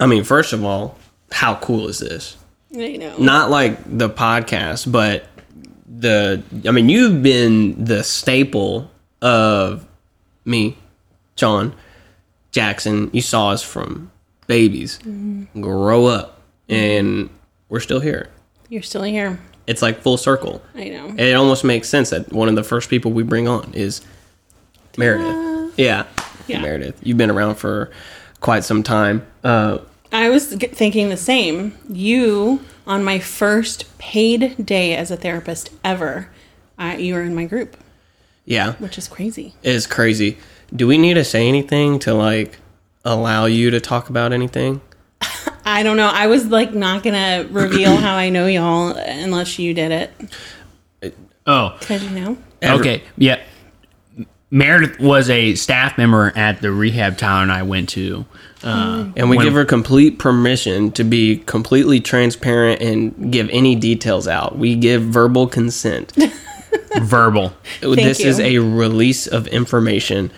I mean, first of all, how cool is this? I know. Not like the podcast, but the. I mean, you've been the staple of me, John, Jackson. You saw us from babies grow up, and we're still here. You're still here. It's like full circle. I know. It almost makes sense that one of the first people we bring on is Meredith. Yeah. Yeah. Meredith. You've been around for quite some time. Uh, I was thinking the same. You, on my first paid day as a therapist ever, uh, you were in my group, yeah. which is crazy. It is crazy. Do we need to say anything to like allow you to talk about anything? I don't know. I was like not gonna reveal how I know y'all unless you did it. Oh, Cause you know. Ever- okay. Yeah. Meredith was a staff member at the rehab town I went to. Uh, And we when- give her complete permission to be completely transparent and give any details out. We give verbal consent. verbal, this you. is a release of information,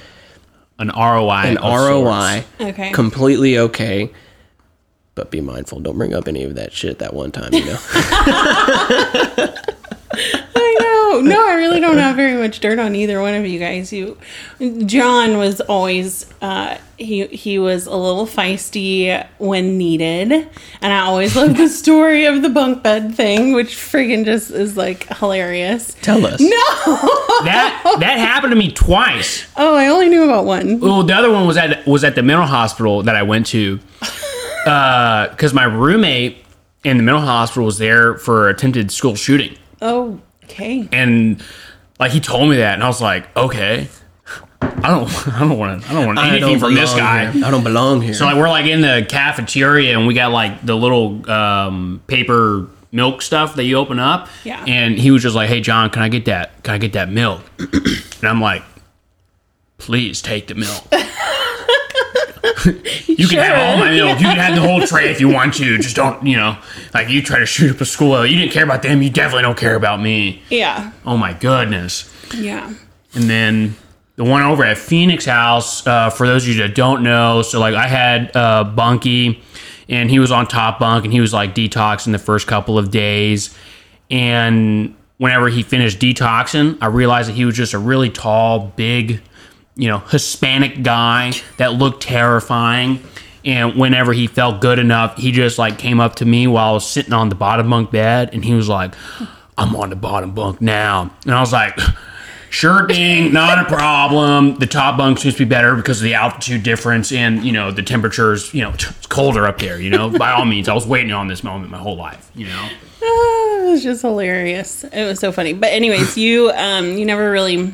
an ROI, an of ROI. sorts. Okay. Completely okay. But be mindful. Don't bring up any of that shit that one time, you know? I. No, I really don't have very much dirt on either one of you guys. You, John was always uh, he he was a little feisty when needed, and I always love the story of the bunk bed thing, which friggin' just is like hilarious. Tell us. No, that that happened to me twice. Oh, I only knew about one. Well, the other one was at was at the mental hospital that I went to, because my roommate in the mental hospital was there for attempted school shooting, Oh, okay. and like he told me that, and I was like, okay, I don't, I don't want to, I don't want I anything don't from this guy. here. I don't belong here. So like we're like in the cafeteria and we got like the little um, paper milk stuff that you open up. Yeah. And he was just like, "Hey John, can I get that? Can I get that milk?" and I'm like, "Please take the milk." you can have all my milk. You can have the whole tray if you want to. Just don't, you know, like you try to shoot up a school. You didn't care about them. You definitely don't care about me. Yeah, Oh my goodness. yeah. And then the one over at Phoenix House, uh, for those of you that don't know, so like I had uh, Bunky, and he was on top bunk, and he was like detoxing the first couple of days. And whenever he finished detoxing, I realized that he was just a really tall, big, you know, Hispanic guy that looked terrifying. And whenever he felt good enough, he just like came up to me while I was sitting on the bottom bunk bed, and he was like, "I'm on the bottom bunk now," and I was like. Sure thing, not a problem. The top bunk seems to be better because of the altitude difference and, you know, the temperatures, you know, it's colder up there, you know. By all means, I was waiting on this moment my whole life, you know. It was just hilarious. It was so funny. But anyways, you um you never really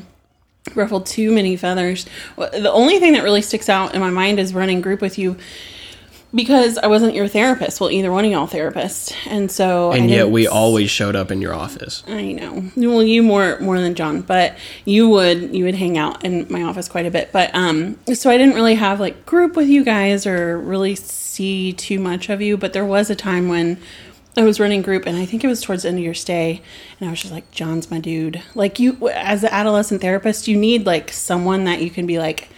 ruffled too many feathers. The only thing that really sticks out in my mind is running group with you because I wasn't your therapist. Well, either one of y'all therapists, and so I and yet we always showed up in your office. I know. Well, you more more than John, but you would you would hang out in my office quite a bit. But um, so I didn't really have like group with you guys or really see too much of you. But there was a time when I was running group, and I think it was towards the end of your stay, and I was just like, John's my dude. Like you, as an adolescent therapist, you need like someone that you can be like.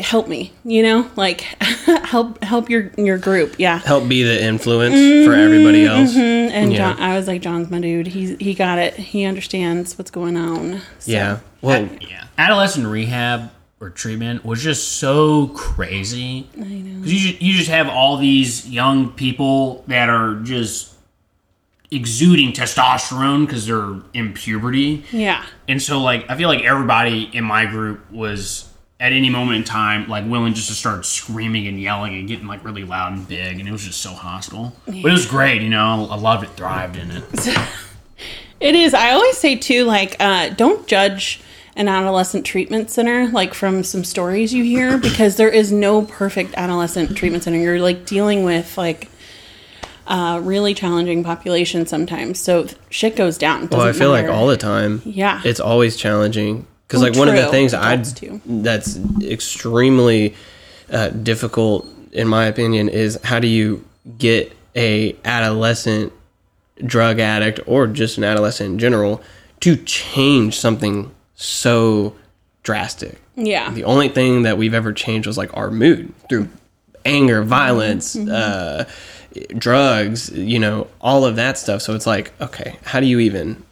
Help me, you know, like help help your your group, yeah. Help be the influence for everybody mm-hmm, else. Mm-hmm. And Yeah. John, I was like, John's my dude. He he got it. He understands what's going on. So, Yeah. Well, Yeah. Adolescent rehab or treatment was just so crazy. I know. Because you, you just have all these young people that are just exuding testosterone because they're in puberty. yeah, And so, like, I feel like everybody in my group was at any moment in time, like, willing just to start screaming and yelling and getting, like, really loud and big. And it was just so hostile. But it was great, you know? I loved it, thrived in it. it is. I always say too, like, uh, don't judge an adolescent treatment center, like from some stories you hear, because there is no perfect adolescent treatment center. You're like dealing with like. Uh, really challenging population sometimes, so shit goes down. Well, I feel like all the time. Yeah. It's always challenging because, like, one of the things I that's extremely uh, difficult, in my opinion, is how do you get a adolescent drug addict or just an adolescent in general to change something so drastic. yeah, The only thing that we've ever changed was like our mood through anger, violence, uh, drugs, you know, all of that stuff. So it's like, okay, how do you even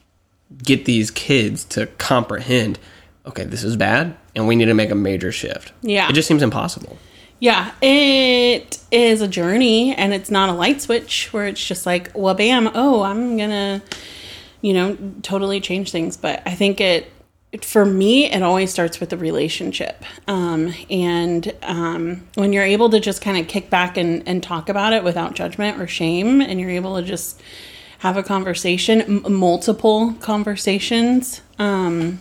get these kids to comprehend? Okay, this is bad, and we need to make a major shift. Yeah. it just seems impossible. Yeah, it is a journey and it's not a light switch where it's just like, well, bam, oh, I'm gonna, you know, totally change things. But I think it, it for me, it always starts with the relationship. Um, and um, when you're able to just kind of kick back and, and talk about it without judgment or shame, and you're able to just have a conversation, m- multiple conversations, um,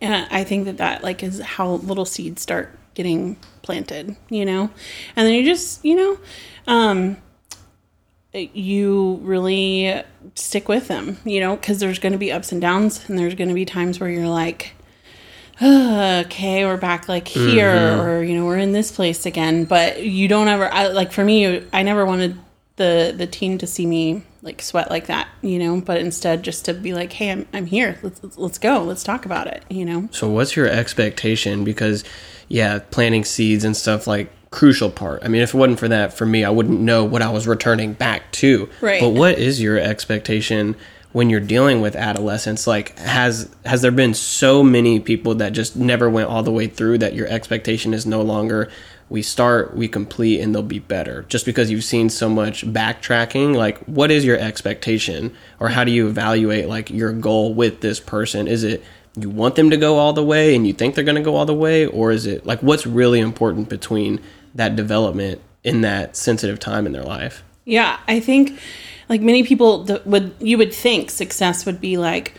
and I think that that like is how little seeds start getting planted, you know, and then you just, you know, um, you really stick with them, you know, because there's going to be ups and downs, and there's going to be times where you're like, okay, we're back like mm-hmm. here, or you know, we're in this place again. But you don't ever I, like for me, I never wanted the the team to see me like sweat like that, you know, but instead just to be like, hey, I'm I'm here. Let's let's, let's go. Let's talk about it, you know. So what's your expectation? Because yeah, planting seeds and stuff like crucial part. I mean, if it wasn't for that, for me, I wouldn't know what I was returning back to. Right. But what is your expectation when you're dealing with adolescence? Like, has has there been so many people that just never went all the way through that your expectation is no longer we start, we complete, and they'll be better? Just because you've seen so much backtracking, like, what is your expectation, or how do you evaluate like your goal with this person? Is it you want them to go all the way and you think they're going to go all the way or is it like what's really important between that development in that sensitive time in their life Yeah, I think like many people would you would think success would be like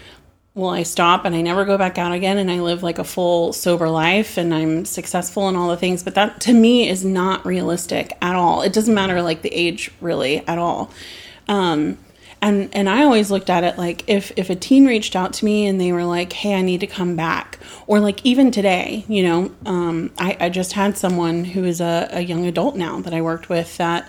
well, I stop and I never go back out again and I live like a full sober life and I'm successful and all the things, but that to me is not realistic at all. It doesn't matter like the age really at all. Um and and I always looked at it like if if a teen reached out to me and they were like, "Hey, I need to come back," or like even today, you know, um, I, I just had someone who is a, a young adult now that I worked with that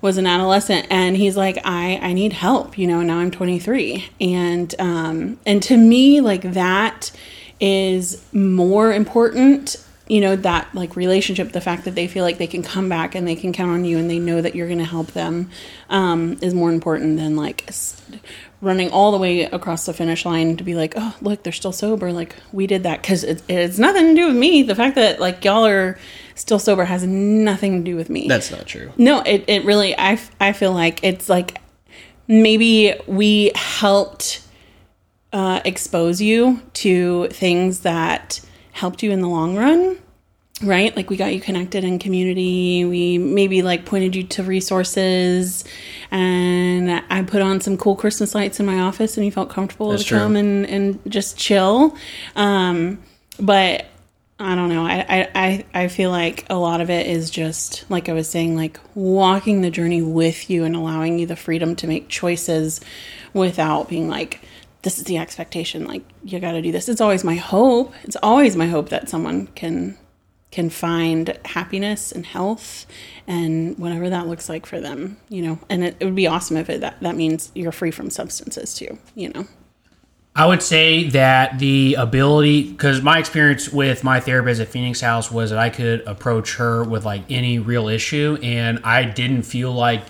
was an adolescent and he's like i i need help you know now i'm 23 and um and to me like that is more important you know that like relationship the fact that they feel like they can come back and they can count on you and they know that you're going to help them um, is more important than like running all the way across the finish line to be like oh look they're still sober. Like we did that because it, it's nothing to do with me. The fact that like y'all are still sober has nothing to do with me. That's not true. No, it, it really I, I feel like it's like maybe we helped uh, expose you to things that helped you in the long run right like we got you connected in community we maybe like pointed you to resources and i put on some cool christmas lights in my office and you felt comfortable That's to true. come and, and just chill um, but I don't know. I, I, I I feel like a lot of it is just, like I was saying, like walking the journey with you and allowing you the freedom to make choices without being like, this is the expectation. Like, you got to do this. It's always my hope. It's always my hope that someone can can find happiness and health and whatever that looks like for them, you know. And it, it would be awesome if it, that, that means you're free from substances too, you know. I would say that the ability, because my experience with my therapist at Phoenix House was that I could approach her with like any real issue, and I didn't feel like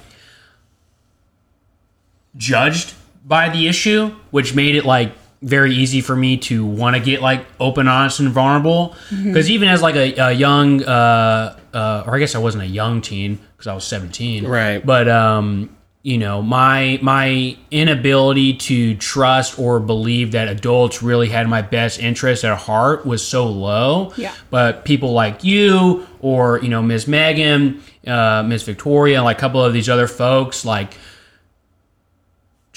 judged by the issue, which made it like very easy for me to want to get like open, honest, and vulnerable. Because even as like a, a young, uh, uh, or I guess I wasn't a young teen because I was seventeen, Right. But um, you know, my my inability to trust or believe that adults really had my best interest at heart was so low. Yeah. But people like you, or you know, Miss Megan, uh, Miss Victoria, like a couple of these other folks, like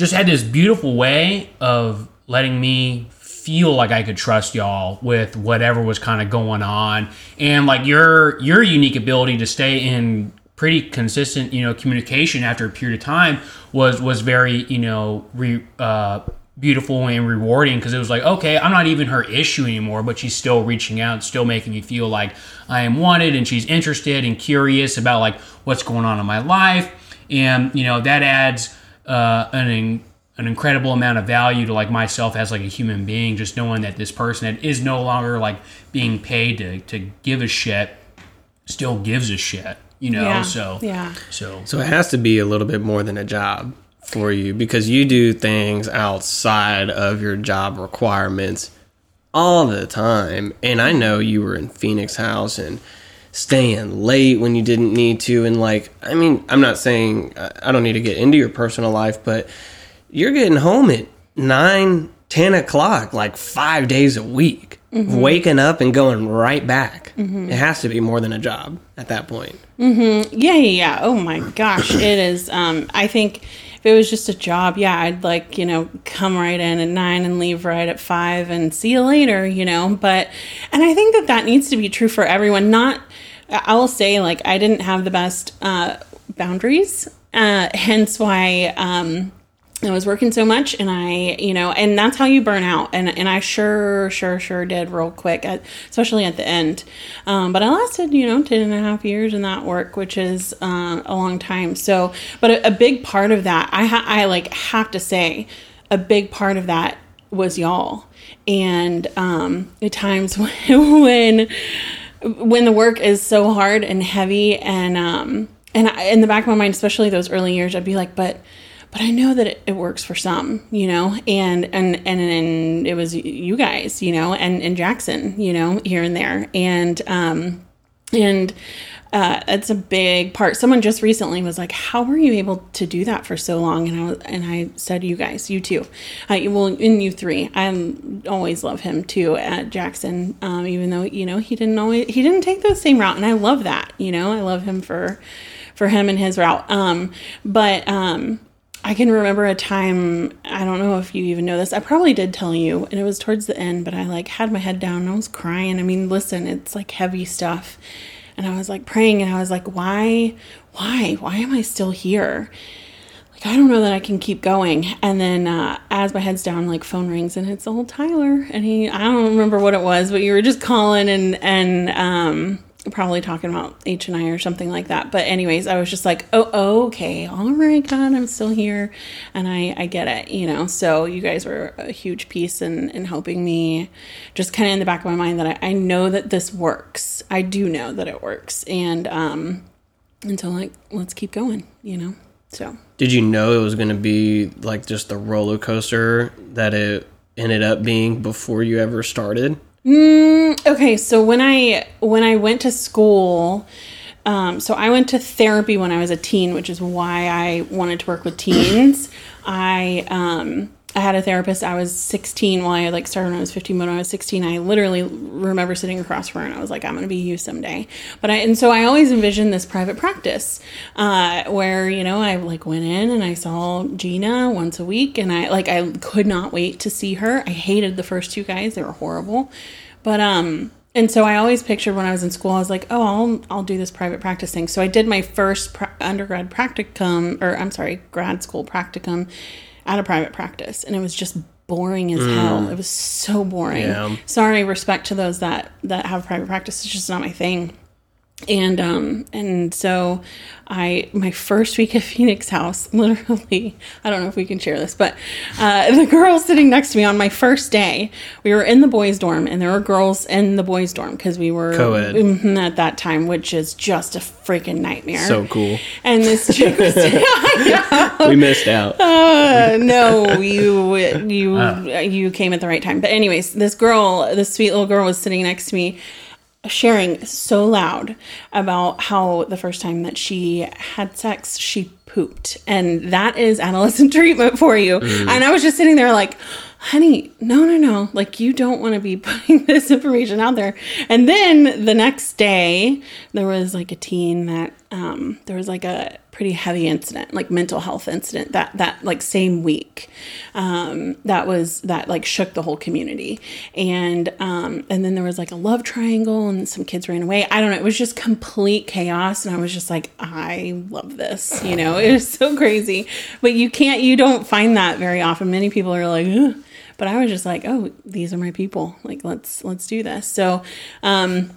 just had this beautiful way of letting me feel like I could trust y'all with whatever was kind of going on. And like your your unique ability to stay in pretty consistent you know communication after a period of time was was very you know re, uh, beautiful and rewarding because it was like okay I'm not even her issue anymore but she's still reaching out still making me feel like I am wanted and she's interested and curious about like what's going on in my life. And you know that adds uh, an in- an incredible amount of value to like myself as like a human being just knowing that this person that is no longer like being paid to, to give a shit still gives a shit you know. Yeah. So Yeah. so So it has to be a little bit more than a job for you because you do things outside of your job requirements all the time. And I know you were in Phoenix House and staying late when you didn't need to. And like, I mean, I'm not saying I don't need to get into your personal life, but you're getting home at nine, 10 o'clock, like five days a week, mm-hmm. waking up and going right back. Mm-hmm. It has to be more than a job at that point. Mm-hmm. Yeah, yeah, yeah. Oh my gosh, it is. Um, I think if it was just a job, yeah, I'd like you know come right in at nine and leave right at five and see you later, you know. But and I think that that needs to be true for everyone. Not, I will say like I didn't have the best uh, boundaries, uh, hence why. Um, I was working so much and I, you know, and that's how you burn out. And, and I sure, sure, sure did real quick, at, especially at the end. Um, but I lasted, you know, 10 and a half years in that work, which is uh, a long time. So, but a, a big part of that, I, ha- I like have to say, a big part of that was y'all. And um, at times when, when the work is so hard and heavy and, um, and I, in the back of my mind, especially those early years, I'd be like, but, but I know that it, it works for some, you know, and, and, and, and it was you guys, you know, and, and Jackson, you know, here and there. And, um, and, uh, it's a big part. Someone just recently was like, "How were you able to do that for so long?" And I was, and I said, "You guys, you too. Uh, well, in you three, I always love him too at Jackson. Um, even though you know he didn't always he didn't take the same route, and I love that. You know, I love him for for him and his route. Um, but um, I can remember a time, I don't know if you even know this. I probably did tell you, and it was towards the end, but I like had my head down and I was crying. I mean, listen, it's like heavy stuff. And I was like praying and I was like, why, why, why am I still here? Like, I don't know that I can keep going. And then uh, as my head's down, like phone rings and it's old Tyler. And he, I don't remember what it was, but you were just calling and, and, um, probably talking about H and I or something like that. But anyways, I was just like, oh, oh, okay, all right, God, I'm still here, and I I get it, you know. So you guys were a huge piece in in helping me, just kind of in the back of my mind that I, I know that this works. I do know that it works, and um, and so like let's keep going, you know. So Did you know it was going to be like just the roller coaster that it ended up being before you ever started? Okay so when i when i went to school um, so i went to therapy when i was a teen which is why i wanted to work with teens. I um, i had a therapist i was 16 while i like started when i was 15 but when i was 16 i literally remember sitting across from her and i was like i'm going to be you someday. But i and so i always envisioned this private practice uh, where you know i like went in and i saw gina once a week and i like i could not wait to see her. I hated the first two guys they were horrible. But um and so I always pictured when I was in school, I was like, oh, I'll I'll do this private practice thing. So I did my first undergrad practicum, or I'm sorry, grad school practicum, at a private practice, and it was just boring as hell. Mm. It was so boring. Yeah. Sorry, respect to those that that have private practice. It's just not my thing and um and so i my first week at phoenix house literally i don't know if we can share this but uh the girl sitting next to me on my first day we were in the boys dorm and there were girls in the boys dorm because we were Co-ed. Mhm, at that time which is just a freaking nightmare So cool. and this chick was. We missed out. Uh, no, you you you came at the right time. But anyways, this girl, this sweet little girl, was sitting next to me, sharing so loud about how the first time that she had sex, she pooped, and that is adolescent treatment for you. And I was just sitting there like. Honey, no, no, no. Like, you don't want to be putting this information out there. And then the next day, there was like a teen that, um, there was like a pretty heavy incident, like mental health incident that, that like same week, um, that was, that like shook the whole community. And, um, and then there was like a love triangle and some kids ran away. I don't know. It was just complete chaos. And I was just like, I love this, you know, it was so crazy, but you can't, you don't find that very often. Many people are like, Ugh. but I was just like, oh, these are my people. Like, let's, let's do this. So, um,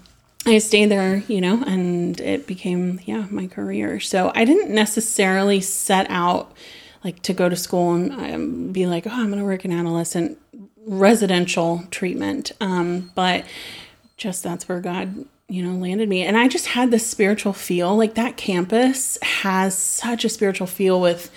I stayed there, you know, and it became, yeah, my career. So I didn't necessarily set out like to go to school and um, be like, oh, I'm going to work in adolescent residential treatment. Um, but just that's where God, you know, landed me. And I just had this spiritual feel. Like that campus has such a spiritual feel with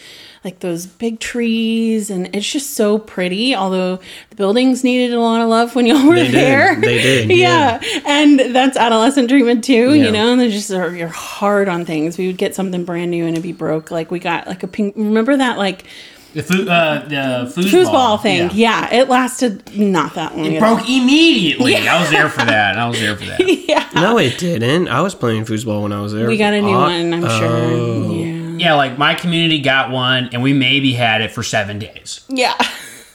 like those big trees and it's just so pretty although the buildings needed a lot of love when y'all were They did. there They did, yeah. and that's adolescent treatment too Yeah. you know and they just are you're hard on things we would get something brand new and it'd be broke like we got like a pink remember that like The foo- uh, the foosball, foosball thing yeah. it lasted not that long It at all. broke immediately. I was there for that. I was there for that. yeah No, it didn't. I was playing foosball when I was there. we got a new Uh, one i'm oh. sure yeah Yeah, like my community got one, and we maybe had it for seven days yeah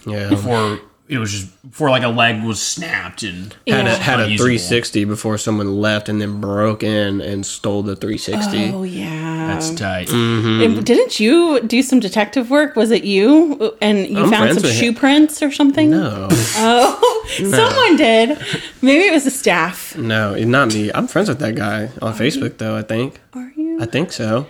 Yeah. before it was just before like a leg was snapped and Had a, had a 360 before someone left and then broke in and stole the 360. oh yeah that's tight. Mm-hmm. And Didn't you do some detective work? Was it you? And you I'm found some shoe him. prints or something? No, Oh, someone did. Maybe it was the staff. no, not me. I'm friends with that guy on Facebook, though. I think. Are you? I think so.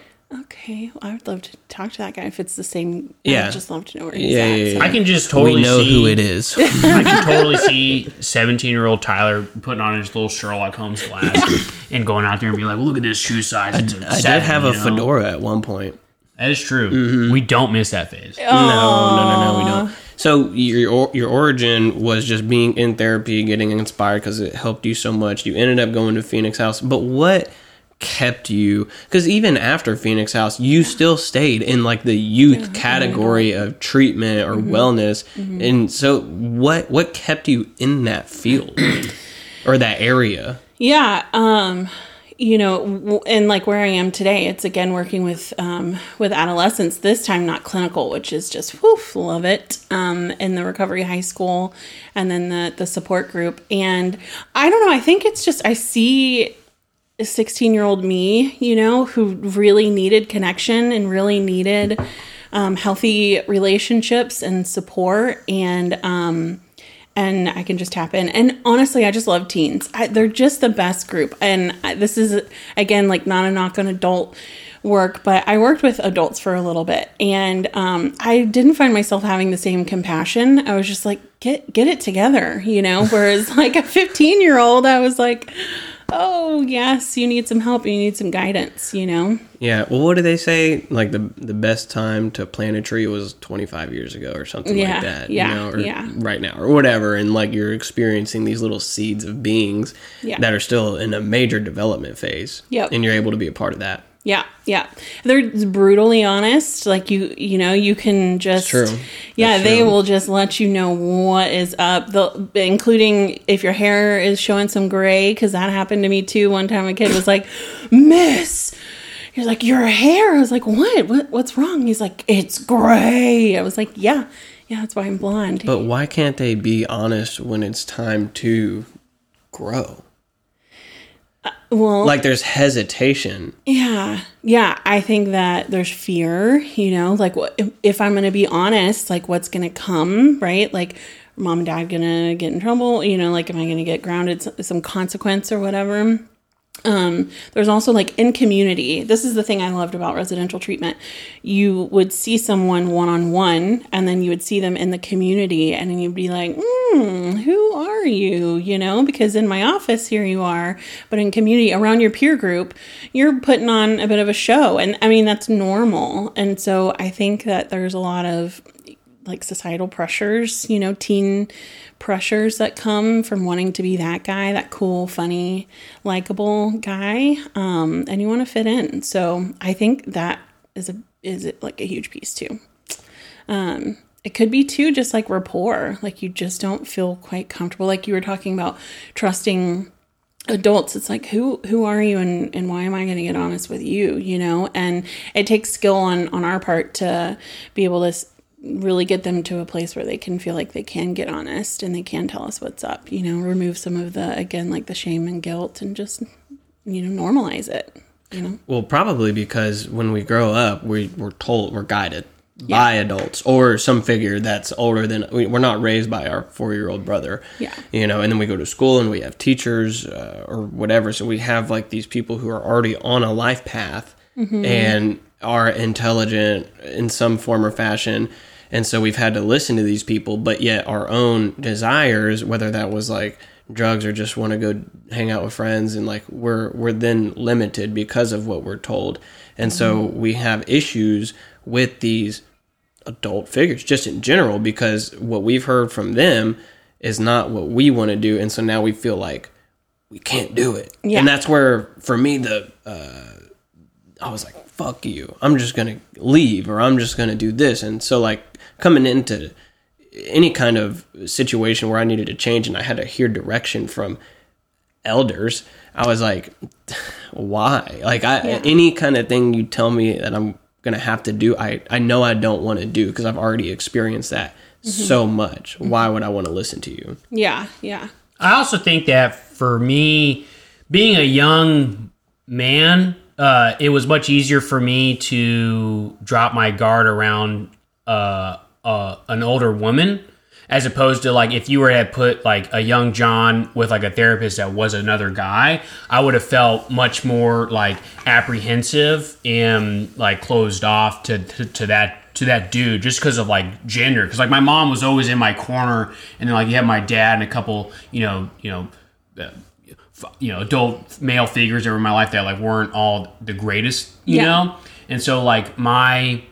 Okay. Well, I would love to talk to that guy if it's the same. Yeah. I'd just love to know where he's Yeah, at. yeah, so- yeah. I can just totally we know see, who it is. I can totally see seventeen year old Tyler putting on his little Sherlock Holmes glass and going out there and be like, well, "Look at this shoe size." It's a I seven," did have a know? fedora at one point. That is true. Mm-hmm. We don't miss that phase. No, no, no, no, we don't. So your your origin was just being in therapy, getting inspired because it helped you so much. You ended up going to Phoenix House, but what kept you? Because even after Phoenix House, you still stayed in like the youth category of treatment or wellness. And so, what what kept you in that field or that area? Yeah, um, you know, and like where I am today, it's again working with um, with adolescents. This time, not clinical, which is just woof, love it. Um, in the recovery high school, and then the the support group. And I don't know. I think it's just I see 16 year old me, you know, who really needed connection and really needed um, healthy relationships and support and um, and I can just tap in. And honestly, I just love teens. I, they're just the best group. And I, this is again like not a knock on adult work, but I worked with adults for a little bit, and um, I didn't find myself having the same compassion. I was just like, get get it together, you know. Whereas like a 15 year old, I was like. Oh yes, you need some help. You need some guidance. You know. Yeah. Well, what do they say? Like the the best time to plant a tree was 25 years ago or something Yeah, like that. yeah, You know, or yeah. right now or whatever. And like you're experiencing these little seeds of beings Yeah. that are still in a major development phase. Yep. And you're able to be a part of that. Yeah, yeah. They're brutally honest. Like you, you know, you can just. true. Yeah, they will just let you know what is up. They'll, including if your hair is showing some gray, because that happened to me too. One time, a kid was like, "Miss." He's like, your hair. I was like, what? what? What's wrong? He's like, it's gray. I was like, yeah, yeah, that's why I'm blonde. But why can't they be honest when it's time to grow? Well, Like there's hesitation. Yeah. Yeah. I think that there's fear, you know, like what if, if I'm going to be honest, like what's going to come, right? Like mom and dad going to get in trouble, you know, like am I going to get grounded some consequence or whatever? Um, there's also like in community. This is the thing I loved about residential treatment. You would see someone one on one, and then you would see them in the community, and then you'd be like, hmm, "Who are you?" You know, because in my office here you are, but in community around your peer group, you're putting on a bit of a show, and I mean that's normal. And so I think that there's a lot of like societal pressures, you know, teen pressures that come from wanting to be that guy, that cool, funny, likable guy, um, and you want to fit in. So I think that is a is like a huge piece too. Um, it could be too just like rapport, like you just don't feel quite comfortable, like you were talking about trusting adults it's like who who are you and and why am i going to get honest with you you know and it takes skill on on our part to be able to really get them to a place where they can feel like they can get honest and they can tell us what's up you know remove some of the again like the shame and guilt and just you know normalize it you know Well, probably because when we grow up, we, we're told, we're guided by adults or some figure that's older than, we, we're not raised by our four year old brother. Yeah. You know, and then we go to school and we have teachers uh, or whatever. So we have like these people who are already on a life path and are intelligent in some form or fashion. And so we've had to listen to these people, but yet our own desires, whether that was like drugs or just want to go hang out with friends and like we're we're then limited because of what we're told. And so we have issues with these adult figures just in general because what we've heard from them is not what we want to do and so now we feel like we can't do it. Yeah. and that's where for me the uh, i was like fuck you. I'm just gonna leave or i'm just gonna do this. And so like coming into any kind of situation where i needed to change and i had to hear direction from elders i was like why? Like i any kind of thing you tell me that i'm gonna have to do i i know i don't want to do because i've already experienced that so much. Why would i want to listen to you? Yeah, yeah. I also think that for me, being a young man, uh, it was much easier for me to drop my guard around uh, uh, an older woman, as opposed to like if you were to put like a young John with like a therapist that was another guy, I would have felt much more like apprehensive and like closed off to to, to that to that dude just because of like gender because like my mom was always in my corner and then like you have my dad and a couple you know you know uh, you know adult male figures over my life that like weren't all the greatest you Yeah. know and so like my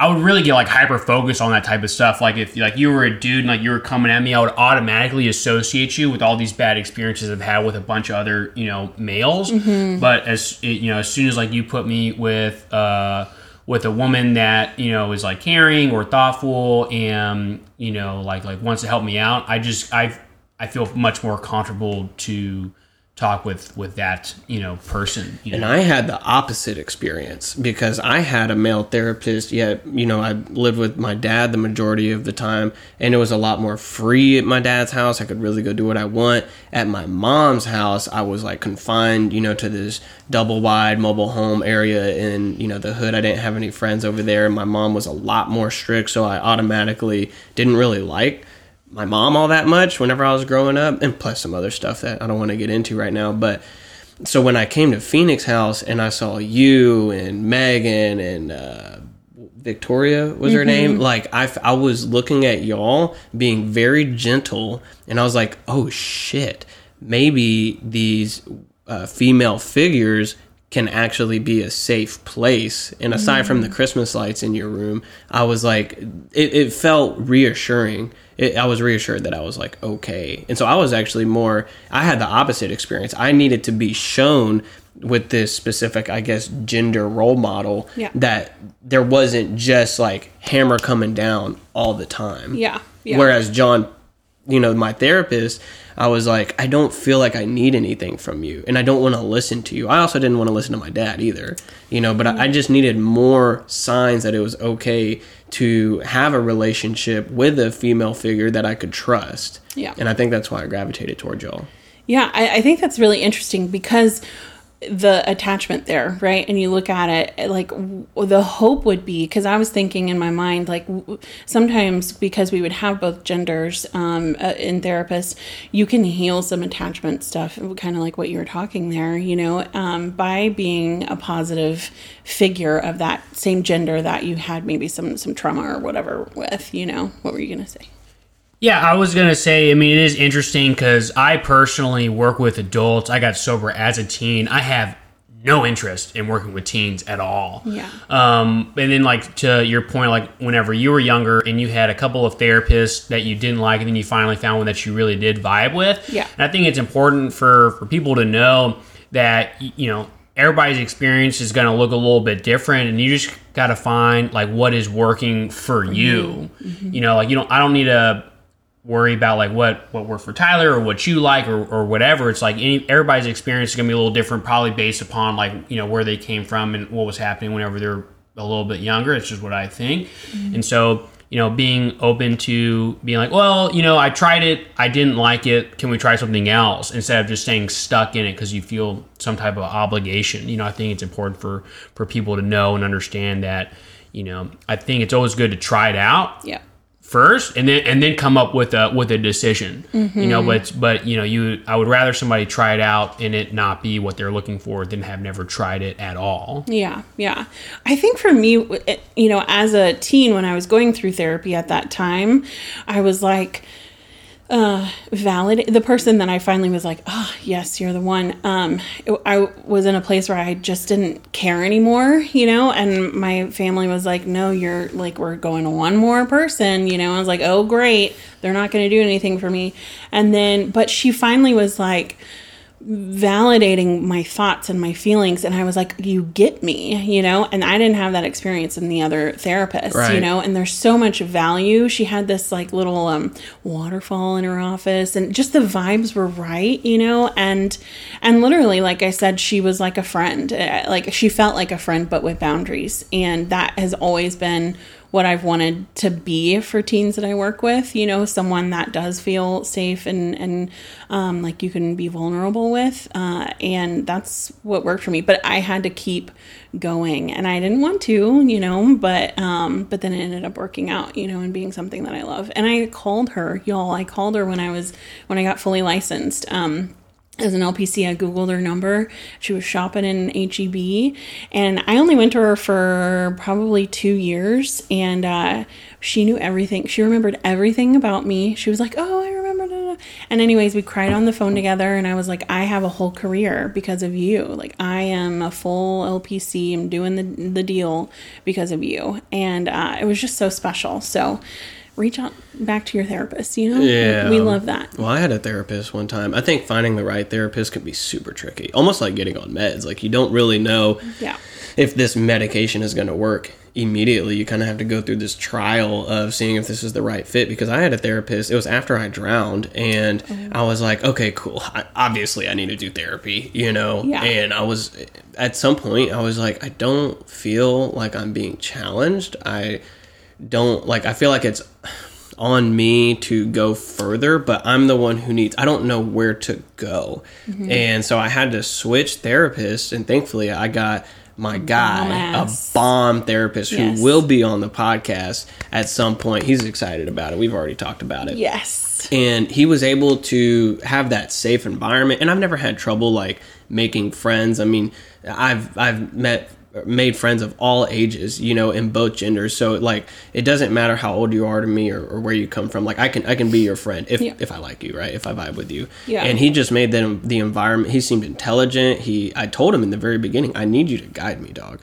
I would really get like hyper focused on that type of stuff. Like if like you were a dude and like you were coming at me, I would automatically associate you with all these bad experiences I've had with a bunch of other you know males. But as it, you know, as soon as like you put me with uh with a woman that you know is like caring or thoughtful and you know like like wants to help me out, I just I I feel much more comfortable to talk with with that you know person. You know? And I had the opposite experience because I had a male therapist. Yet, you know, I lived with my dad the majority of the time, and it was a lot more free at my dad's house. I could really go do what I want. At my mom's house, I was like confined, you know, to this double wide mobile home area in, you know, the hood. I didn't have any friends over there. My mom was a lot more strict, so I automatically didn't really like my mom all that much whenever I was growing up, and plus some other stuff that I don't want to get into right now. But so when I came to Phoenix House and I saw you and Megan and uh, Victoria was her name, like I, I was looking at y'all being very gentle, and I was like, oh shit, maybe these uh, female figures can actually be a safe place. And aside from the mm. Christmas lights in your room, I was like, it, it felt reassuring. It, I was reassured that I was like, okay. And so I was actually more, I had the opposite experience. I needed to be shown with this specific, I guess, gender role model Yeah. that there wasn't just like hammer coming down all the time. Yeah, yeah. Whereas John, you know, my therapist, I was like, I don't feel like I need anything from you, and I don't want to listen to you. I also didn't want to listen to my dad either, you know. But I, I just needed more signs that it was okay to have a relationship with a female figure that I could trust. Yeah. and I think that's why I gravitated toward y'all. Yeah, I, I think that's really interesting because the attachment there, right? And you look at it like w- the hope would be because I was thinking in my mind like w- sometimes because we would have both genders um, uh, in therapists, you can heal some attachment stuff, kind of like what you were talking there, you know, um, by being a positive figure of that same gender that you had maybe some some trauma or whatever with, you know. What were you gonna say? Yeah, I was gonna say. I mean, it is interesting because I personally work with adults. I got sober as a teen. I have no interest in working with teens at all. Yeah. Um, and then like to your point, like whenever you were younger and you had a couple of therapists that you didn't like, and then you finally found one that you really did vibe with. Yeah. And I think it's important for for people to know that you know everybody's experience is going to look a little bit different and you just got to find like what is working for you you know like you don't i don't need to worry about like what what worked for tyler or what you like or, or whatever. It's like any, everybody's experience is going to be a little different probably based upon like you know where they came from and what was happening whenever they're a little bit younger. It's just what i think. Mm-hmm. And so you know being open to being like well you know i tried it i didn't like it can we try something else? instead of just staying stuck in it because you feel some type of obligation. You know i think it's important for for people to know and understand that you know i think it's always good to try it out. Yeah. First and then and then come up with a with a decision. You know mm-hmm. but but you know you i would rather somebody try it out and it not be what they're looking for than have never tried it at all. Yeah, yeah. I think for me, it- you know, as a teen, when I was going through therapy at that time, I was like, uh, validate the person that I finally was like, oh yes, you're the one. Um, I was in a place where I just didn't care anymore, you know, and my family was like, no, you're like, we're going to one more person, you know. I was like, oh great, they're not going to do anything for me. And then, but she finally was like validating my thoughts and my feelings and I was like you get me you know? And I didn't have that experience in the other therapists you know? And there's so much value. She had this like little um waterfall in her office and just the vibes were right you know? And and literally like I said she was like a friend Uh, like she felt like a friend but with boundaries. And that has always been what I've wanted to be for teens that I work with. You know, someone that does feel safe and and um, like you can be vulnerable with, uh, and that's what worked for me. But I had to keep going, and I didn't want to, you know, but um, but then it ended up working out, you know, and being something that I love. And I called her, y'all. I called her when I was when I got fully licensed. Um, as an LPC, I Googled her number. She was shopping in HEB, and I only went to her for probably two years, and uh, she knew everything. She remembered everything about me. She was like, "Oh, I remember." da, da, da." And anyways, we cried on the phone together, and I was like, "I have a whole career because of you. Like, I am a full LPC. I'm doing the the deal because of you." And uh, it was just so special. So. Reach out back to your therapist, you know? Yeah. We love that. Well, I had a therapist one time. I think finding the right therapist can be super tricky, almost like getting on meds. Like you don't really know Yeah. if this medication is going to work immediately. You kind of have to go through this trial of seeing if this is the right fit. Because I had a therapist. It was after I drowned, and Mm-hmm. I was like, okay, cool. I, obviously, I need to do therapy. You know. Yeah. And I was at some point, I was like, I don't feel like I'm being challenged. I don't like. I feel like it's on me to go further, but I'm the one who needs, I don't know where to go. Mm-hmm. And so I had to switch therapists, and thankfully I got my guy, a bomb therapist Yes. who will be on the podcast at some point. He's excited about it. We've already talked about it Yes. and he was able to have that safe environment and i've never had trouble like making friends i mean i've i've met made friends of all ages you know in both genders. So like it doesn't matter how old you are to me or, or where you come from. Like i can i can be your friend if Yeah. if i like you right? If i vibe with you. Yeah. and he just made the, the environment he seemed intelligent. He i told him in the very beginning i need you to guide me dog.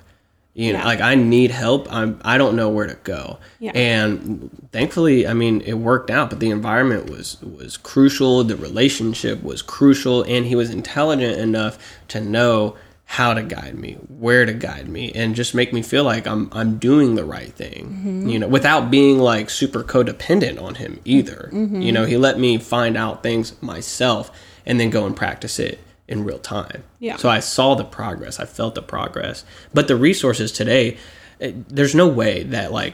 You know Yeah. like i need help. I'm i don't know where to go. Yeah. and thankfully i mean it worked out but the environment was was crucial. The relationship was crucial and he was intelligent enough to know how to guide me where to guide me and just make me feel like i'm i'm doing the right thing you know without being like super codependent on him either you know he let me find out things myself and then go and practice it in real time Yeah. so I saw the progress. I felt the progress. But the resources today, eh, there's no way that like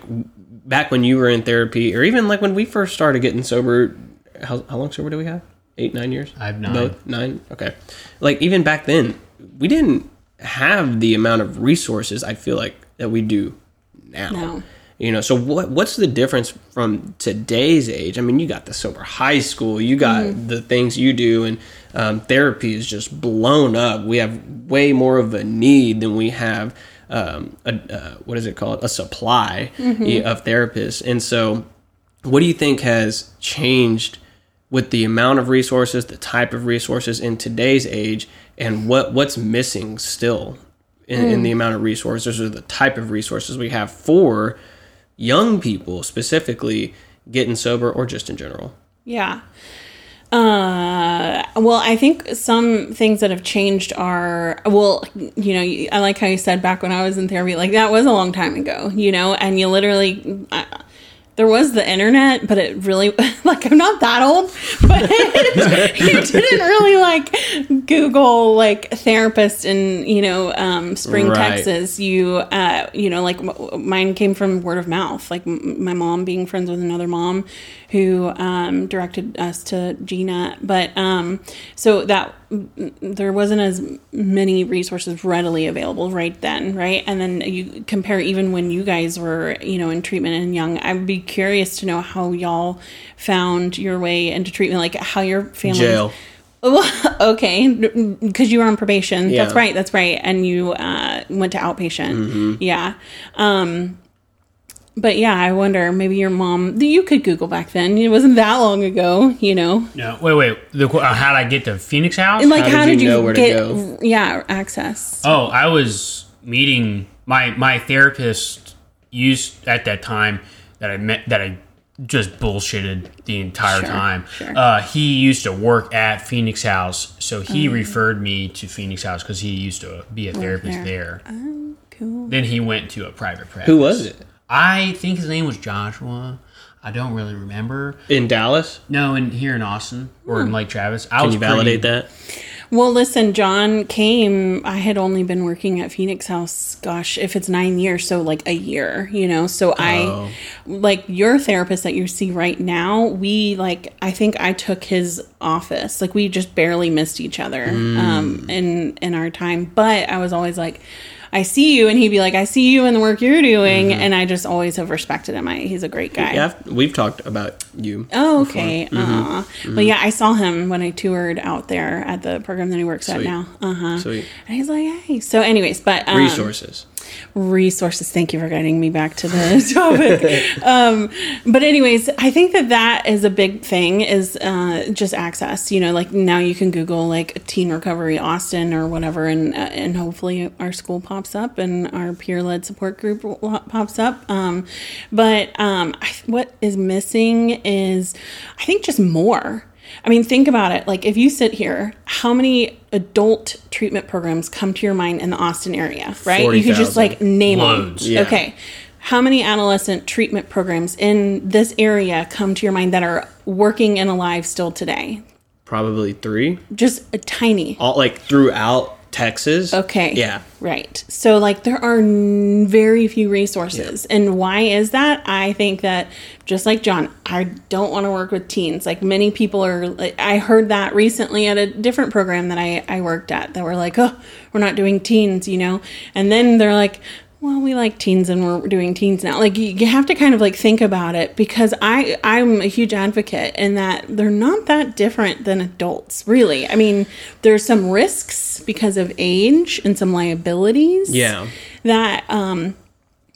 back when you were in therapy, or even like when we first started getting sober. How, how long sober do we have? Eight, nine years. I have nine. Both nine. Okay. Like even back then, we didn't have the amount of resources. I feel like that we do now. No. You know, so what what's the difference from today's age? I mean, you got the sober high school, you got Mm-hmm. the things you do, and um, therapy is just blown up. We have way more of a need than we have um, a uh, what is it called? A supply Mm-hmm. of therapists. And so, what do you think has changed with the amount of resources, the type of resources in today's age, and what what's missing still in, in the amount of resources or the type of resources we have for young people specifically getting sober or just in general? Yeah. Uh, well, I think some things that have changed are, well, you know, I like how you said back when I was in therapy, like that was a long time ago, you know, and you literally, uh, there was the internet, but it really, like, I'm not that old, but you didn't really like Google like therapist in, you know, um, Spring, Right. Texas. You, uh, you know, like m- mine came from word of mouth, like m- my mom being friends with another mom who um, directed us to Gina. But um, so that there wasn't as many resources readily available right then, right? And then you compare even when you guys were, you know, in treatment and young. I would be curious to know how y'all found your way into treatment, like how your family. Jail. Well, okay, because you were on probation. Yeah. That's right. That's right. And you uh, went to outpatient. Mm-hmm. Yeah. Um, but yeah, I wonder maybe your mom. You could Google back then. It wasn't that long ago, you know. No, wait, wait. The, uh, how did I get to Phoenix House? And like, How how, did did you you, know where to get go? yeah access? Oh, I was meeting my my therapist used at that time that I met that I just bullshitted the entire Sure, time. sure. Uh, he used to work at Phoenix House, so he Mm. referred me to Phoenix House because he used to be a therapist there. there. Cool. Then he went to a private practice. Who was it? I think his name was Joshua. I don't really remember. In Dallas? No, in here in Austin or in Lake Travis. I Can was you validate pretty- that? Well, listen, John came. I had only been working at Phoenix House, gosh, if it's nine years, so like a year, you know. So Oh. I, like your therapist that you see right now, we like, I think I took his office. Like we just barely missed each other Mm. um, in in our time. But I was always like, I see you, and he'd be like, I see you in the work you're doing, and I just always have respected him. I, he's a great guy. Mm-hmm. Yeah, we've talked about you. Oh, okay. Mm-hmm. Uh, But yeah, I saw him when I toured out there at the program that he works at now. Uh huh. Sweet. And he's like, hey. So, anyways, but um, Resources. Resources. Thank you for guiding me back to the topic. um, but anyways, I think that that is a big thing is uh, just access. You know, like now you can Google like Teen Recovery Austin or whatever, and uh, and hopefully our school pops up and our peer led support group pops up. Um, but um, I, what is missing is I think just more. I mean, think about it. Like, if you sit here, how many adult treatment programs come to your mind in the Austin area, right? You could just like name Loads. them. Yeah. Okay. How many adolescent treatment programs in this area come to your mind that are working and alive still today? Probably three. Just a tiny. All like throughout Texas. Okay. Yeah. Right. So, like, there are n- very few resources. And why is that? I think that just like John, I don't want to work with teens. Like, many people are, like, I heard that recently at a different program that I, I worked at that were like, oh, we're not doing teens, you know? And then they're like, well, we like teens and we're doing teens now. Like you, have to kind of like think about it because I I'm a huge advocate in that they're not that different than adults, really. I mean, there's some risks because of age and some liabilities. Yeah. That um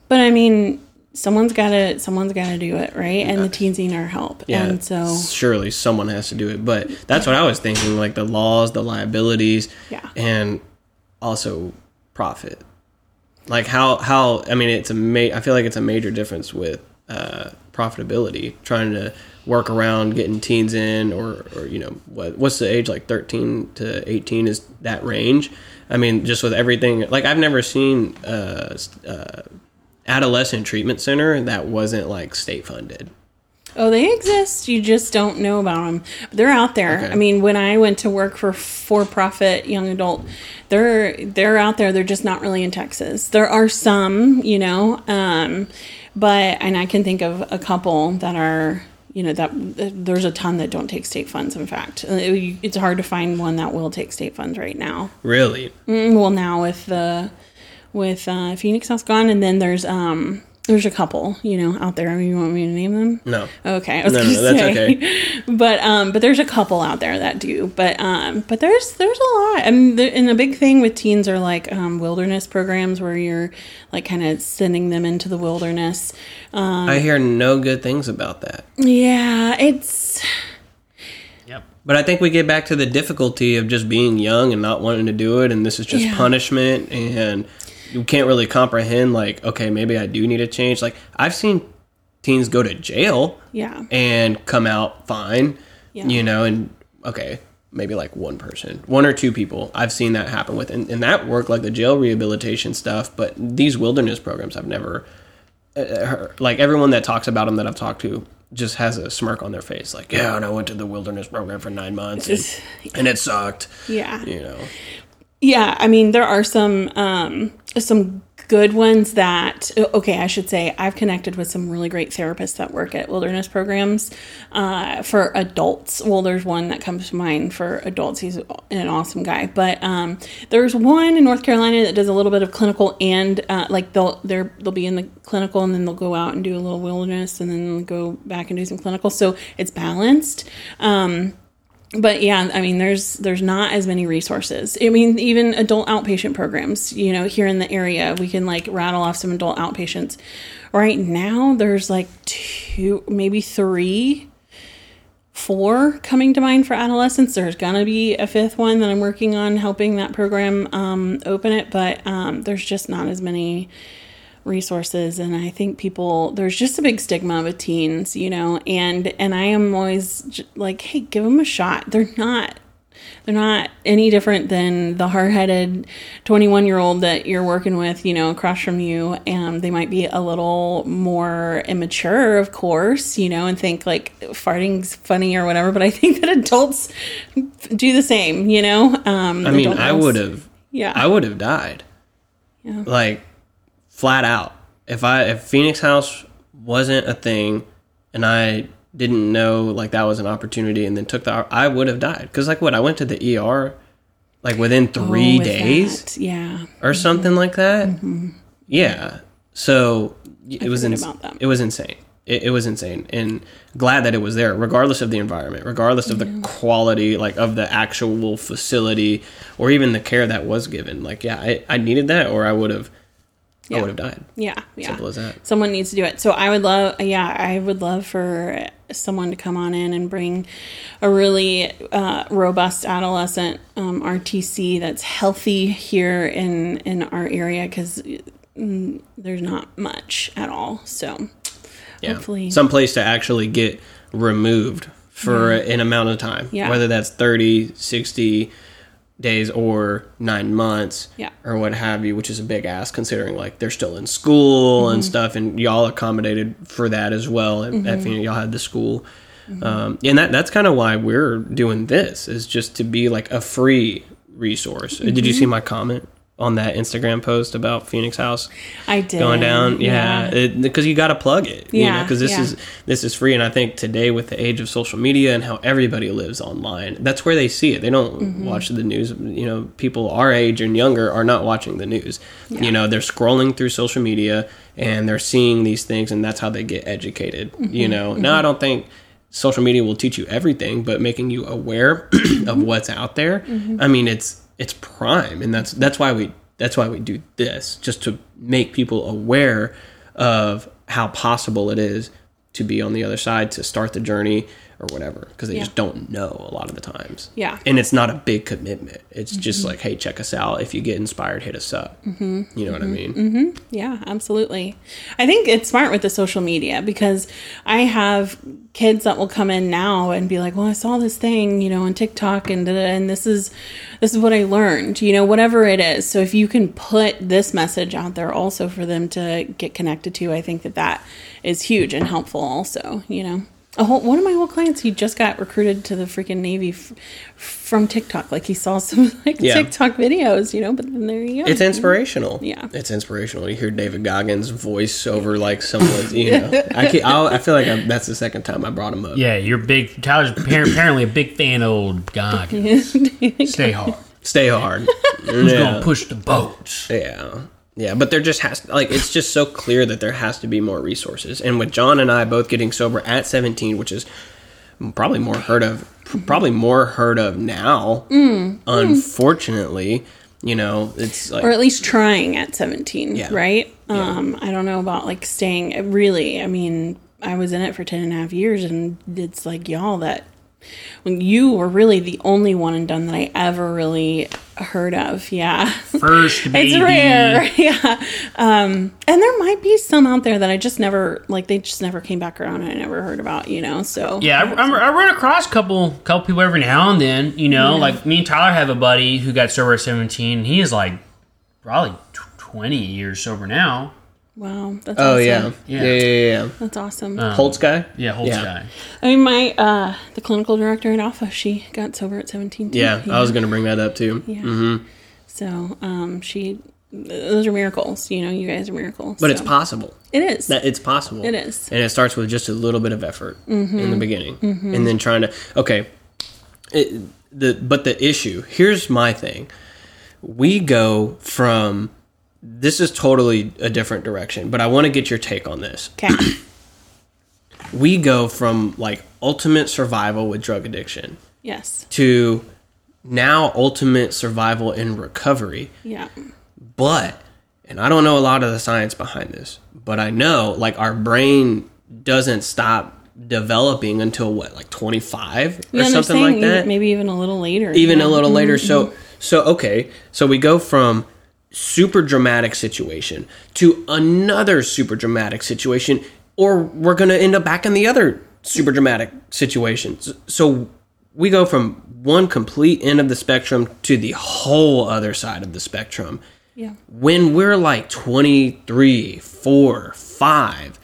but I mean, someone's got to someone's got to do it, right? And the teens need our help. Yeah. And so surely someone has to do it. But that's what I was thinking, like the laws, the liabilities, Yeah. and also profit. Like how how I mean it's a ma- I feel like it's a major difference with uh, profitability trying to work around getting teens in or or you know what what's the age like 13 to 18 is that range? I mean just with everything like I've never seen uh, s- uh, adolescent treatment center that wasn't like state funded Oh, they exist. You just don't know about them. They're out there. Okay. I mean, when I went to work for for-profit young adult, they're they're out there. They're just not really in Texas. There are some, you know, um, but and I can think of a couple that are. You know that there's a ton that don't take state funds. In fact, Uh, it's hard to find one that will take state funds right now. really Mm, Well, now with the with uh, Phoenix House gone, and then there's um there's a couple, you know, out there. I mean, You want me to name them? no Okay, I was No, no, that's say, okay. but um, but there's a couple out there that do, but um, but there's there's a lot, and the, and the big thing with teens are like um, wilderness programs where you're like kind of sending them into the wilderness. Um, I hear no good things about that. yeah, it's Yep. But I think we get back to the difficulty of just being young and not wanting to do it, and this is just Yeah. punishment, and you can't really comprehend, like, okay, maybe I do need to change. Like, I've seen teens go to jail yeah, and come out fine, Yeah. you know, and okay, maybe like one person, one or two people I've seen that happen with, and, and that worked like the jail rehabilitation stuff, but these wilderness programs I've never, uh, heard- like, everyone that talks about them that I've talked to just has a smirk on their face, like, yeah, and I went to the wilderness program for nine months and, and it sucked, yeah. you know. Yeah, I mean there are some um, some good ones that okay, I should say I've connected with some really great therapists that work at wilderness programs uh, for adults. Well, there's one that comes to mind for adults. He's an awesome guy, but um, there's one in North Carolina that does a little bit of clinical and uh, like they'll they're they'll be in the clinical and then they'll go out and do a little wilderness and then go back and do some clinical. So it's balanced. Um, but yeah, I mean, there's there's not as many resources. I mean, even adult outpatient programs. You know, here in the area, we can like rattle off some adult outpatients. Right now, there's like two, maybe three, four coming to mind for adolescents. There's gonna be a fifth one that I'm working on helping that program um, open it, but um, there's just not as many resources and i think people there's just a big stigma with teens you know and and i am always j- like hey give them a shot they're not they're not any different than the hard-headed 21 year old that you're working with you know across from you and they might be a little more immature of course you know and think like farting's funny or whatever but i think that adults do the same you know um I mean, I would have. Yeah. I would have died. Yeah. Like flat out. If I if Phoenix House wasn't a thing, and I didn't know like that was an opportunity, and then took the, I would have died. Because like what I went to the ER, like within three Oh, with days that, yeah or something like that. Yeah. So it was forget ins- about that. it was insane. It, it was insane, and glad that it was there, regardless of the environment, regardless of the quality, like of the actual facility, or even the care that was given. Like, yeah, I, I needed that, or I would have, I would have died. Yeah, yeah. Simple as that. Someone needs to do it. So I would love, yeah, I would love for someone to come on in and bring a really uh, robust adolescent um, RTC that's healthy here in in our area because there's not much at all. So Yeah. hopefully, Some place to actually get removed for an amount of time, Yeah. whether that's 30, 60 days or nine months Yeah. or what have you, which is a big ask considering like they're still in school and mm-hmm. stuff. And y'all accommodated for that as well. At, at Phoenix, y'all had the school. Mm-hmm. Um, and that, that's kind of why we're doing this is just to be like a free resource. Did you see my comment on that Instagram post about Phoenix House? I did going down. Yeah, because you got to plug it. you Yeah, because this yeah. is this is free, and I think today with the age of social media and how everybody lives online, that's where they see it. They don't Mm-hmm. watch the news. You know, people our age and younger are not watching the news. You know, they're scrolling through social media and they're seeing these things, and that's how they get educated. Mm-hmm. You know, now I don't think. Social media will teach you everything, but making you aware of what's out there. Mm-hmm. I mean, it's it's prime, and that's that's why we that's why we do this just to make people aware of how possible it is to be on the other side to start the journey or whatever because they Yeah. just don't know a lot of the times Yeah. and it's not a big commitment it's just like hey check us out if you get inspired hit us up mm-hmm. you know what i mean Yeah, absolutely. I think it's smart with the social media because I have kids that will come in now and be like, "Well, I saw this thing, you know, on TikTok and and this is this is what I learned, you know, whatever it is." So if you can put this message out there also for them to get connected to, I think that that is huge and helpful also, you know. A whole, one of my old clients, he just got recruited to the freaking Navy f- from TikTok. Like he saw some like Yeah. TikTok videos, you know. But then there you go. it's inspirational Yeah. it's inspirational you hear david goggins voice over like someone's you know i can I'll, i feel like i that's the second time i brought him up Yeah, you're big. Tyler's apparently a big fan of old Goggins. Stay hard. stay hard Who's yeah. gonna push the boats? Yeah. Yeah, but there just has like it's just so clear that there has to be more resources. And with John and I both getting sober at 17, which is probably more heard of probably more heard of now. Unfortunately, you know, it's like or at least trying at 17 Yeah. right um i don't know about like staying really i mean i was in it for 10 and a half years and it's like y'all that when you were really the only one and done that i ever really heard of yeah First baby. it's rare yeah um and there might be some out there that i just never like they just never came back around and i never heard about you know so Yeah, I, I, I run across a couple couple people every now and then. You know, like me and Tyler have a buddy who got sober at 17. He is like probably 20 years sober now. Wow that's Oh awesome. yeah. Yeah. Yeah, yeah, yeah. yeah. that's awesome Holtz guy? Yeah, Holtz Yeah. guy. I mean, my uh, the clinical director at Alpha, she got sober at seventeen. Too. Yeah, I was going to bring that up too. Yeah. Mm-hmm. So, um, she, those are miracles. You know, you guys are miracles. But it's possible. It is. That it's possible. It is. and it starts with just a little bit of effort Mm-hmm. in the beginning, and then trying to okay. It, the but the issue here's my thing. We go from this is totally a different direction, but I want to get your take on this. okay. We go from like ultimate survival with drug addiction Yes. to now ultimate survival in recovery. Yeah. But, and I don't know a lot of the science behind this, but I know like our brain doesn't stop developing until what, like 25 or Yeah, something like that? Maybe even a little later. even yeah. a little later. Mm-hmm, so mm-hmm. so okay, so we go from super dramatic situation to another super dramatic situation, or we're gonna end up back in the other super dramatic situation. So we go from one complete end of the spectrum to the whole other side of the spectrum. Yeah. When we're like 23, 4, 5,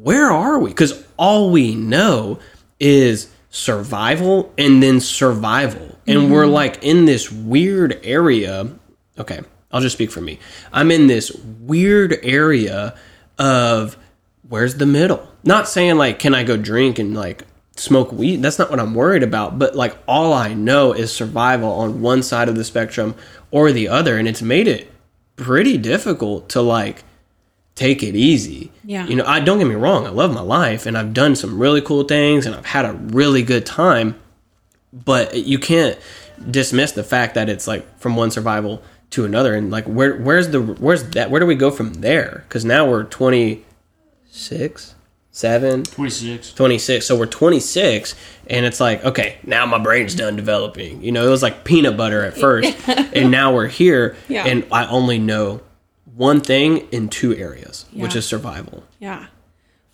where are we? Because all we know is survival and then survival. And we're mm-hmm. like in this weird area. Okay, I'll just speak for me. I'm in this weird area of where's the middle? Not saying like, can I go drink and like smoke weed? That's not what I'm worried about. But like, all I know is survival on one side of the spectrum or the other. And it's made it pretty difficult to like take it easy. Yeah. You know, I don't get me wrong, I love my life and I've done some really cool things and I've had a really good time, but you can't dismiss the fact that it's like from one survival to another and like where where's the where's that where do we go from there? Cuz now we're 26, 7, 26. 26. So we're 26 and it's like, okay, now my brain's done developing. You know, it was like peanut butter at first and now we're here Yeah. and I only know one thing in two areas, which is survival. Yeah.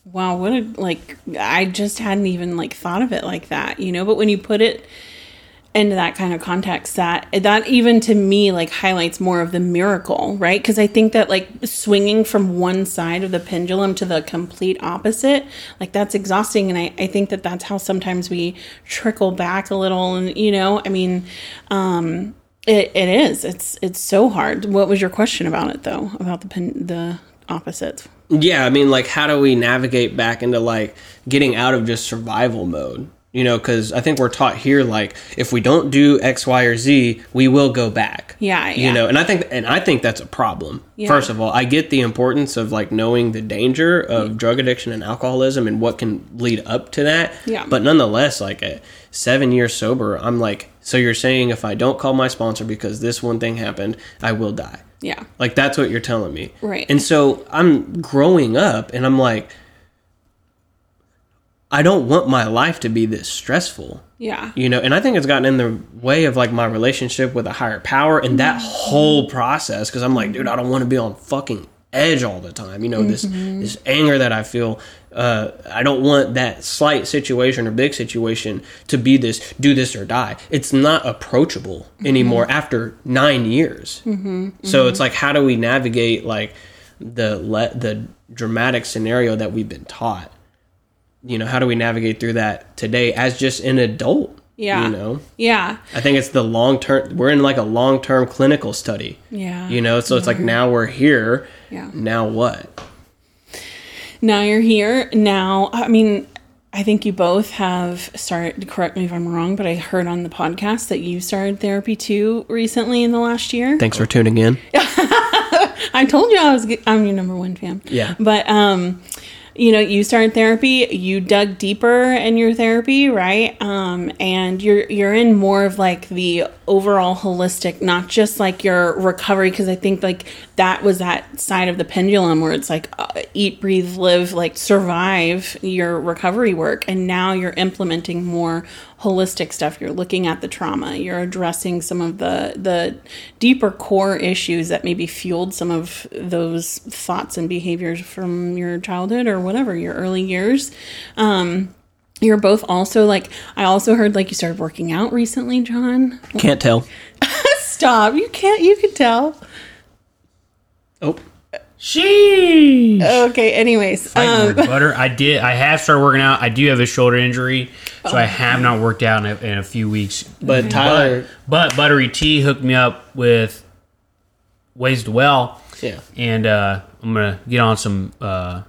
Wow, what a like I just hadn't even like thought of it like that, you know, but when you put it into that kind of context that that even to me like highlights more of the miracle, right? Cuz I think that like swinging from one side of the pendulum to the complete opposite, like that's exhausting and I I think that that's how sometimes we trickle back a little and you know, I mean, um it, it is. It's it's so hard. What was your question about it though? About the pen, the opposites? Yeah, I mean, like, how do we navigate back into like getting out of just survival mode? You know, because I think we're taught here, like, if we don't do X, Y, or Z, we will go back. Yeah, You know, and I think, and I think that's a problem. Yeah. First of all, I get the importance of like knowing the danger of drug addiction and alcoholism and what can lead up to that. Yeah. But nonetheless, like at seven years sober, I'm like, so you're saying if I don't call my sponsor because this one thing happened, I will die. Yeah. Like that's what you're telling me. Right. And so I'm growing up and I'm like I don't want my life to be this stressful. Yeah. You know, and I think it's gotten in the way of like my relationship with a higher power and that mm-hmm. whole process cuz I'm like, dude, I don't want to be on fucking edge all the time. You know, this mm-hmm. this anger that I feel uh, I don't want that slight situation or big situation to be this do this or die. It's not approachable mm-hmm. anymore after nine years. So it's like, how do we navigate like the le- the dramatic scenario that we've been taught? You know, how do we navigate through that today as just an adult? Yeah. You know, Yeah. I think it's the long term. We're in like a long term clinical study. Yeah. You know, so it's like now we're here. Yeah. Now what? Now you're here. Now, I mean, I think you both have started, correct me if I'm wrong, but I heard on the podcast that you started therapy too recently in the last year. Thanks for tuning in. I told you I was, I'm your number one fan. Yeah. But, um, you know, you started therapy, you dug deeper in your therapy, right? Um, and you're you're in more of like the overall holistic, not just like your recovery, because I think like that was that side of the pendulum where it's like uh, eat, breathe, live, like survive your recovery work, and now you're implementing more holistic stuff. You're looking at the trauma, you're addressing some of the the deeper core issues that maybe fueled some of those thoughts and behaviors from your childhood or whatever your early years. Um, you're both also like I also heard like you started working out recently, John. Can't tell. Stop! You can't. You can tell. Oh, Sheesh. Okay. Anyways, um, butter. I did. I have started working out. I do have a shoulder injury, so I have not worked out in a, in a few weeks. but Tyler. But Buttery T hooked me up with Ways to Well, Yeah. and uh, I'm gonna get on some uh,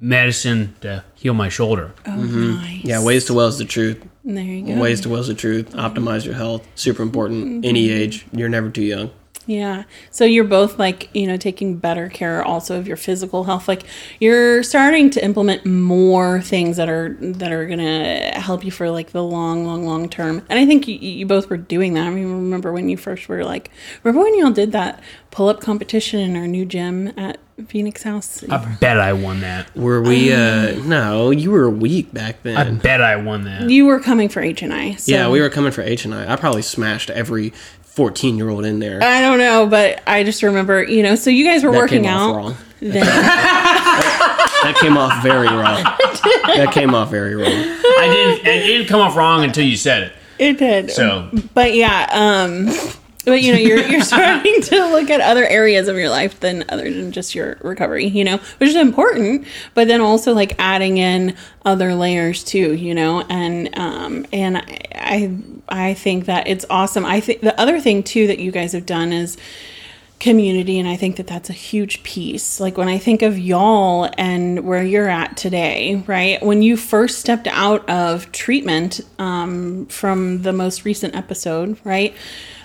medicine to heal my shoulder. oh, mm-hmm. nice. Yeah. Ways to well is the truth. There you go. Ways to well is the truth. Optimize your health. Super important. Any mm-hmm. age. You're never too young. Yeah. So you're both like, you know, taking better care also of your physical health. Like you're starting to implement more things that are that are going to help you for like the long, long, long term. And I think you, you both were doing that. I mean, remember when you first were like, remember when y'all did that pull up competition in our new gym at Phoenix House? I bet I won that. Were we? uh No, you were weak back then. I bet I won that. you were coming for H and I. So. yeah, we were coming for H and I. I probably smashed every fourteen-year-old in there. I don't know, but I just remember, you know, so you guys were That working came off out. wrong. Then, That came off very wrong. that came off very wrong. I didn't. It didn't come off wrong until you said it. it did. So but yeah, um, but you know, you're you're starting to look at other areas of your life than other than just your recovery, you know, which is important. But then also like adding in other layers too, you know, and um, and I I, I think that it's awesome. I think the other thing too that you guys have done is community and i think that that's a huge piece. Like when i think of y'all and where you're at today right? When you first stepped out of treatment um, from the most recent episode right?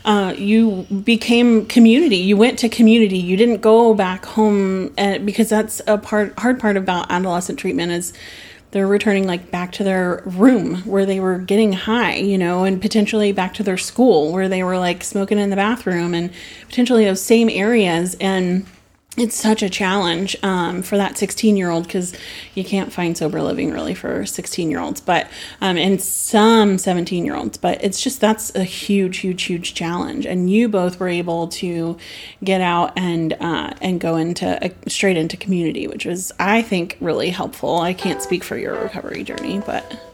Uh, you became community. You went to community. You didn't go back home and, because that's a part hard part about adolescent treatment is they're returning like back to their room where they were getting high, you know, and potentially back to their school where they were like smoking in the bathroom and potentially those same areas. And it's such a challenge um, for that 16 year old because you can't find sober living really for 16 year olds, but um, and some 17 year olds. But it's just that's a huge, huge, huge challenge. And you both were able to get out and uh, and go into uh, straight into community, which was I think really helpful. I can't speak for your recovery journey, but